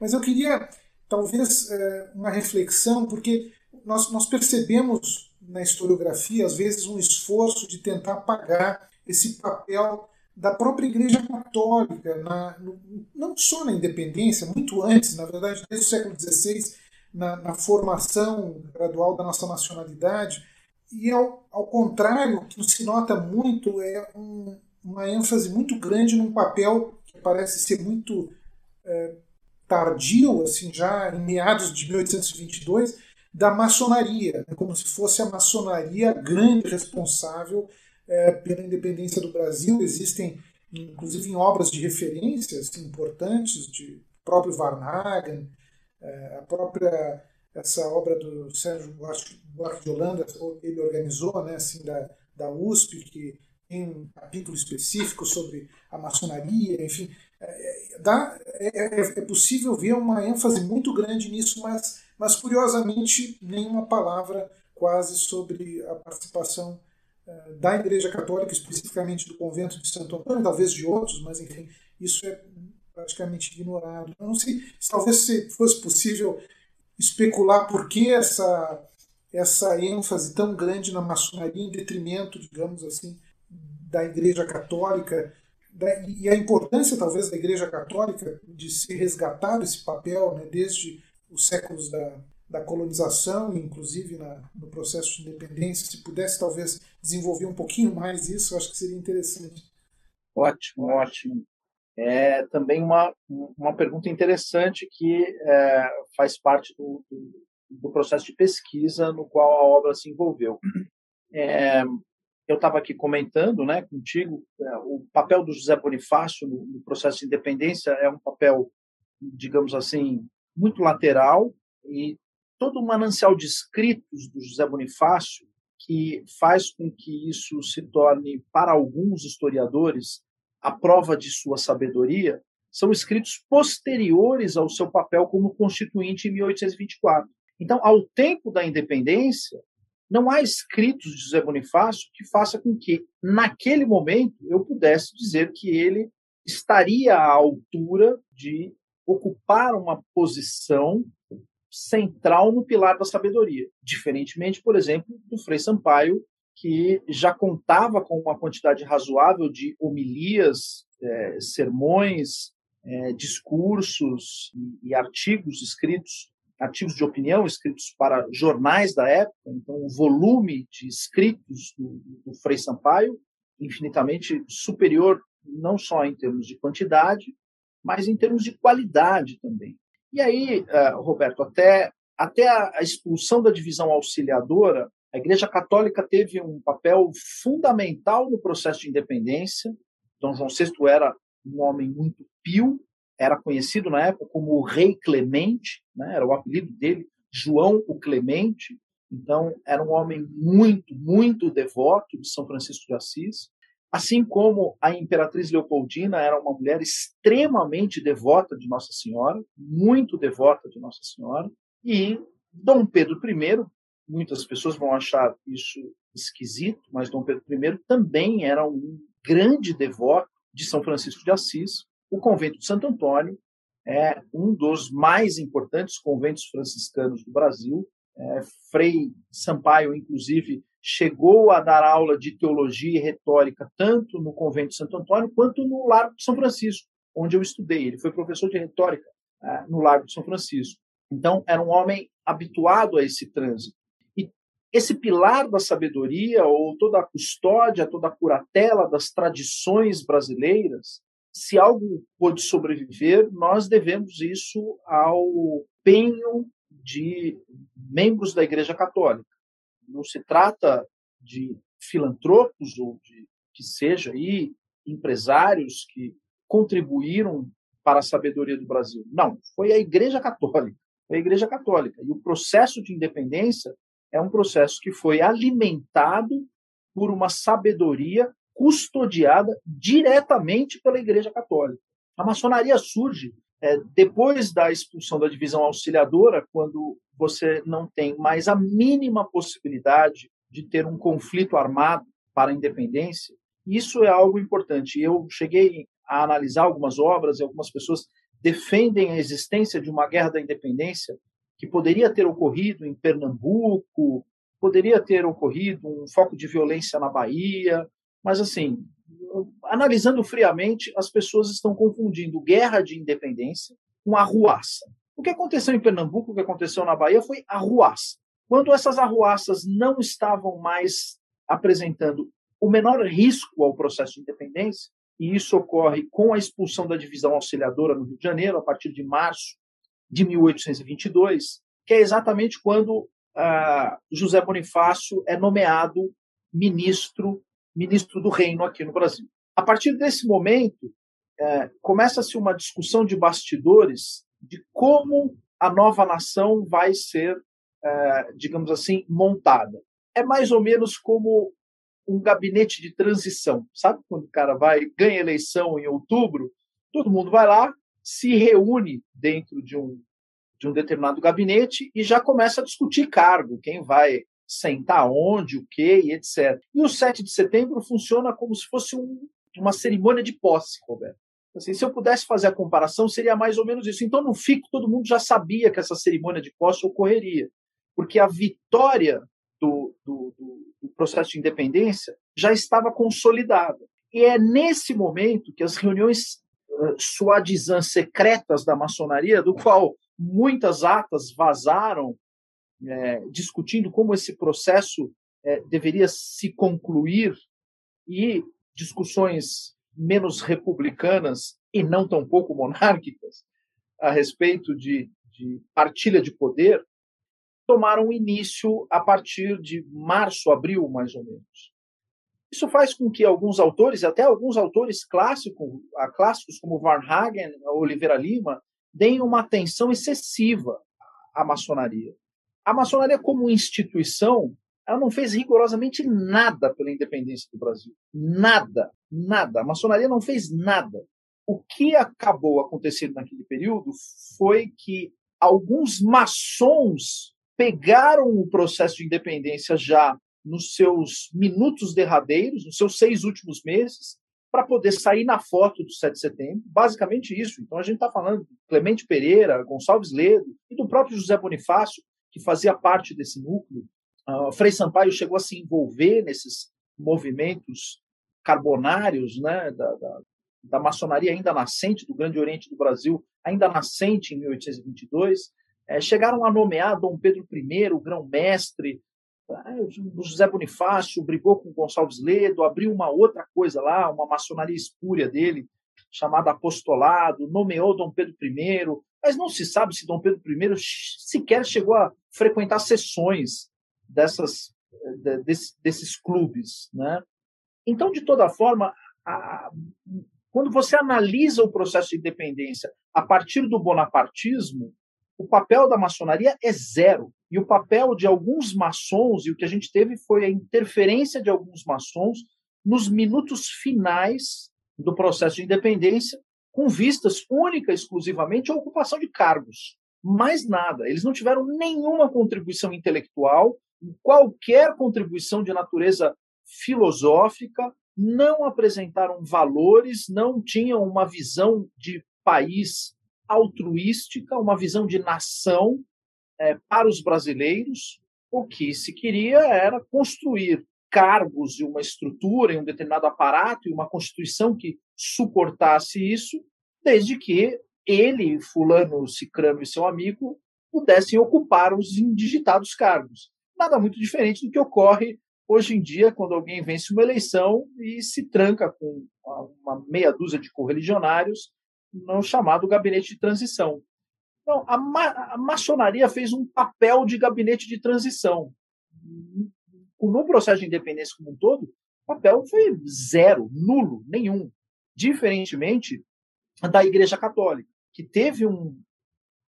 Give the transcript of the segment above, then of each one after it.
Mas eu queria, talvez, é, uma reflexão, porque nós, nós percebemos na historiografia, às vezes, um esforço de tentar apagar esse papel da própria Igreja Católica, na, não só na independência, muito antes, na verdade, desde o século XVI, na, na formação gradual da nossa nacionalidade. E, ao, ao contrário, o que se nota muito é um, uma ênfase muito grande num papel que parece ser muito é, tardio, assim, já em meados de 1822, da maçonaria, né, como se fosse a maçonaria grande responsável é, pela independência do Brasil. Existem, inclusive, em obras de referência assim, importantes, de próprio Varnagen, é, a própria essa obra do Sérgio Buarque de Holanda, ele organizou, né, assim, da, da USP, que tem um capítulo específico sobre a maçonaria, enfim, é, é dá, é, é, é, possível ver uma ênfase muito grande nisso, mas, mas curiosamente nenhuma palavra quase sobre a participação é, da Igreja Católica, especificamente do convento de Santo Antônio, talvez de outros, mas enfim, isso é praticamente ignorado. Eu não sei se talvez se fosse possível especular por que essa, essa ênfase tão grande na maçonaria em detrimento, digamos assim, da Igreja Católica da, e a importância talvez da Igreja Católica de ser resgatado esse papel né, desde os séculos da, da colonização, inclusive na, no processo de independência, se pudesse talvez desenvolver um pouquinho mais isso, acho que seria interessante. Ótimo, ótimo. É também uma, uma pergunta interessante que é, faz parte do, do, do, processo de pesquisa no qual a obra se envolveu. É, eu estava aqui comentando né, contigo, é, o papel do José Bonifácio no, no, processo de independência é um papel, digamos assim, muito lateral e todo o manancial de escritos do José Bonifácio que faz com que isso se torne, para alguns historiadores, a prova de sua sabedoria são escritos posteriores ao seu papel como constituinte em 1824. Então, ao tempo da independência, não há escritos de José Bonifácio que faça com que, naquele momento, eu pudesse dizer que ele estaria à altura de ocupar uma posição central no pilar da sabedoria, diferentemente, por exemplo, do Frei Sampaio, que já contava com uma quantidade razoável de homilias, é, sermões, é, discursos e, e, artigos escritos, artigos de opinião escritos para jornais da época. Então, o volume de escritos do, do Frei Sampaio infinitamente superior, não só em termos de quantidade, mas em termos de qualidade também. E aí, uh, Roberto, até, até a expulsão da divisão auxiliadora, a Igreja Católica teve um papel fundamental no processo de independência. Dom João VI era um homem muito pio, era conhecido na época como o Rei Clemente, né? era o apelido dele, João o Clemente. Então, era um homem muito, muito devoto de São Francisco de Assis. Assim como a imperatriz Leopoldina era uma mulher extremamente devota de Nossa Senhora, muito devota de Nossa Senhora. E Dom Pedro I, muitas pessoas vão achar isso esquisito, mas Dom Pedro I também era um grande devoto de São Francisco de Assis. O convento de Santo Antônio é um dos mais importantes conventos franciscanos do Brasil. É, Frei Sampaio, inclusive, chegou a dar aula de teologia e retórica tanto no convento de Santo Antônio quanto no Largo de São Francisco, onde eu estudei. Ele foi professor de retórica é, no Largo de São Francisco. Então, era um homem habituado a esse trânsito esse pilar da sabedoria, ou toda a custódia, toda a curatela das tradições brasileiras, se algo pôde sobreviver, nós devemos isso ao empenho de membros da Igreja Católica. Não se trata de filantropos ou de que seja aí empresários que contribuíram para a sabedoria do Brasil. Não, foi a Igreja Católica. Foi a Igreja Católica. E o processo de independência é um processo que foi alimentado por uma sabedoria custodiada diretamente pela Igreja Católica. A maçonaria surge é, depois da expulsão da divisão auxiliadora, quando você não tem mais a mínima possibilidade de ter um conflito armado para a independência. Isso é algo importante. Eu cheguei a analisar algumas obras e algumas pessoas defendem a existência de uma guerra da independência que poderia ter ocorrido em Pernambuco, poderia ter ocorrido um foco de violência na Bahia, mas assim, analisando friamente, as pessoas estão confundindo guerra de independência com arruaça. O que aconteceu em Pernambuco, o que aconteceu na Bahia foi arruaça. Quando essas arruaças não estavam mais apresentando o menor risco ao processo de independência, e isso ocorre com a expulsão da divisão auxiliadora no Rio de Janeiro, a partir de março de 1822, que é exatamente quando ah, José Bonifácio é nomeado ministro, ministro do reino aqui no Brasil. A partir desse momento, é, começa-se uma discussão de bastidores de como a nova nação vai ser, é, digamos assim, montada. É mais ou menos como um gabinete de transição. Sabe quando o cara vai, ganha eleição em outubro, todo mundo vai lá, se reúne dentro de um, de um determinado gabinete e já começa a discutir cargo, quem vai sentar onde, o que e etc. E o 7 de setembro funciona como se fosse um, uma cerimônia de posse, Roberto. Assim, se eu pudesse fazer a comparação, seria mais ou menos isso. Então, no FIC, todo mundo já sabia que essa cerimônia de posse ocorreria, porque a vitória do, do, do processo de independência já estava consolidada. E é nesse momento que as reuniões uh, suadizãs secretas da maçonaria, do qual muitas atas vazaram, é, discutindo como esse processo é, deveria se concluir, e discussões menos republicanas e não tão pouco monárquicas a respeito de, de partilha de poder tomaram início a partir de março, abril, mais ou menos. Isso faz com que alguns autores, até alguns autores clássicos, clássicos como Varnhagen, Oliveira Lima, deem uma atenção excessiva à maçonaria. A maçonaria, como instituição, ela não fez rigorosamente nada pela independência do Brasil. Nada, nada. A maçonaria não fez nada. O que acabou acontecendo naquele período foi que alguns maçons pegaram o processo de independência já nos seus minutos derradeiros, nos seus seis últimos meses, para poder sair na foto do 7 de setembro. Basicamente isso. Então a gente está falando de Clemente Pereira, Gonçalves Ledo e do próprio José Bonifácio, que fazia parte desse núcleo, Uh, Frei Sampaio chegou a se envolver nesses movimentos carbonários né, da, da, da, maçonaria ainda nascente do Grande Oriente do Brasil, ainda nascente em 1822. É, chegaram a nomear Dom Pedro I, o grão-mestre. Ah, o José Bonifácio brigou com Gonçalves Ledo, abriu uma outra coisa lá, uma maçonaria espúria dele, chamada Apostolado, nomeou Dom Pedro I, mas não se sabe se Dom Pedro I sequer chegou a frequentar sessões dessas, desse, desses clubes. Né? Então, de toda forma, a, quando você analisa o processo de independência a partir do bonapartismo, o papel da maçonaria é zero. E o papel de alguns maçons, e o que a gente teve foi a interferência de alguns maçons nos minutos finais do processo de independência, com vistas única exclusivamente à ocupação de cargos. Mais nada. Eles não tiveram nenhuma contribuição intelectual, qualquer contribuição de natureza filosófica, não apresentaram valores, não tinham uma visão de país altruística, uma visão de nação é, para os brasileiros. O que se queria era construir cargos e uma estrutura e um determinado aparato e uma constituição que suportasse isso, desde que ele, fulano, cicrano e seu amigo pudessem ocupar os indigitados cargos nada muito diferente do que ocorre hoje em dia quando alguém vence uma eleição e se tranca com uma meia dúzia de correligionários no chamado gabinete de transição. Então, a, ma a maçonaria fez um papel de gabinete de transição. No processo de independência como um todo, o papel foi zero, nulo, nenhum. Diferentemente da Igreja Católica, que teve um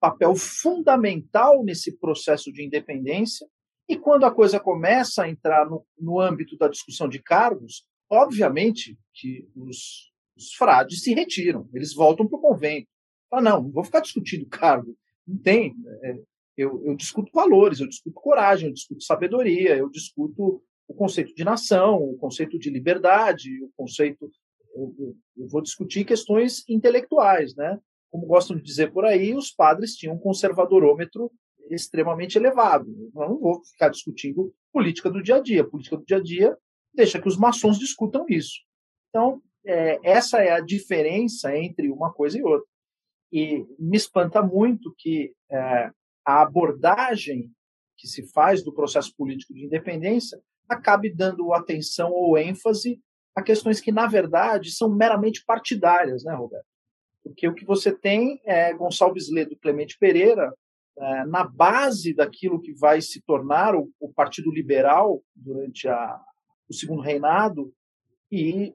papel fundamental nesse processo de independência e quando a coisa começa a entrar no, no âmbito da discussão de cargos, obviamente que os, os frades se retiram, eles voltam para o convento. Ah, não, não vou ficar discutindo cargo. Não tem. É, eu, eu, discuto valores, eu discuto coragem, eu discuto sabedoria, eu discuto o conceito de nação, o conceito de liberdade, o conceito. Eu, eu, vou discutir questões intelectuais, né? como gostam de dizer por aí, os padres tinham um conservadorômetro extremamente elevado. Eu não vou ficar discutindo política do dia a dia. Política do dia a dia deixa que os maçons discutam isso. Então, é, essa é a diferença entre uma coisa e outra. E me espanta muito que é, a abordagem que se faz do processo político de independência acabe dando atenção ou ênfase a questões que, na verdade, são meramente partidárias, né, Roberto? Porque o que você tem é Gonçalves Ledo e Clemente Pereira é, na base daquilo que vai se tornar o, o Partido Liberal durante a, o segundo reinado e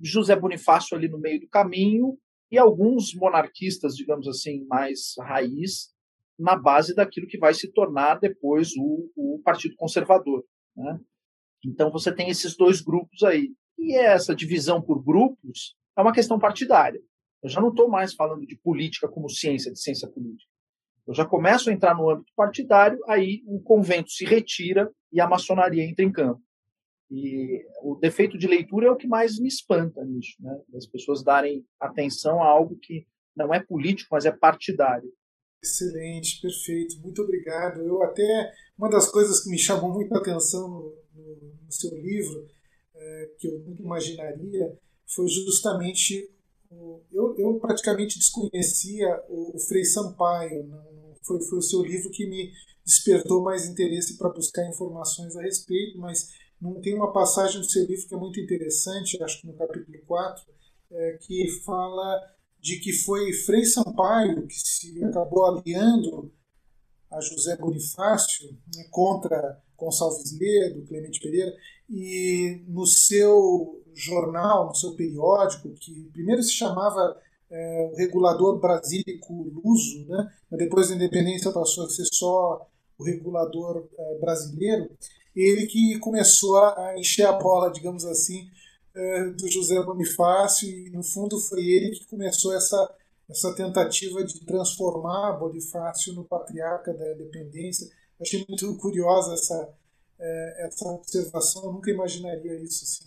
José Bonifácio ali no meio do caminho e alguns monarquistas, digamos assim, mais raiz, na base daquilo que vai se tornar depois o, o Partido Conservador. Né? Então você tem esses dois grupos aí. E essa divisão por grupos é uma questão partidária. Eu já não estou mais falando de política como ciência, de ciência política. Eu já começo a entrar no âmbito partidário, aí o convento se retira e a maçonaria entra em campo. E o defeito de leitura é o que mais me espanta nisso, né? As pessoas darem atenção a algo que não é político, mas é partidário. Excelente, perfeito, muito obrigado. Eu até uma das coisas que me chamou muito a atenção no, no, no seu livro, que eu nunca imaginaria, foi justamente o, eu, eu praticamente desconhecia o, o Frei Sampaio. Não, foi, foi o seu livro que me despertou mais interesse para buscar informações a respeito, mas não tem uma passagem do seu livro que é muito interessante, acho que no capítulo 4, é, que fala de que foi Frei Sampaio que se acabou aliando a José Bonifácio né, contra Gonçalves Ledo, Clemente Pereira, e no seu jornal, no seu periódico, que primeiro se chamava é, o Regulador Brasílico Luso, né, mas depois da independência passou a ser só o Regulador é, Brasileiro, ele que começou a encher a bola, digamos assim, é, do José Bonifácio, e no fundo foi ele que começou essa, essa tentativa de transformar Bonifácio no patriarca da independência. Achei muito curiosa essa, é, essa observação, eu nunca imaginaria isso. Assim.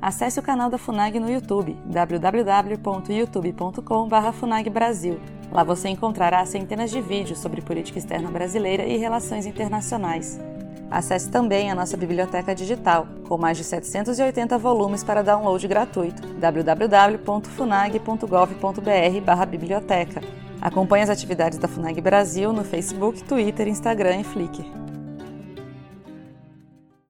Acesse o canal da FUNAG no YouTube, www.youtube.com.br FUNAG Lá você encontrará centenas de vídeos sobre política externa brasileira e relações internacionais. Acesse também a nossa biblioteca digital, com mais de 780 volumes para download gratuito, www.funag.gov.br/biblioteca. Acompanhe as atividades da FUNAG Brasil no Facebook, Twitter, Instagram e Flickr.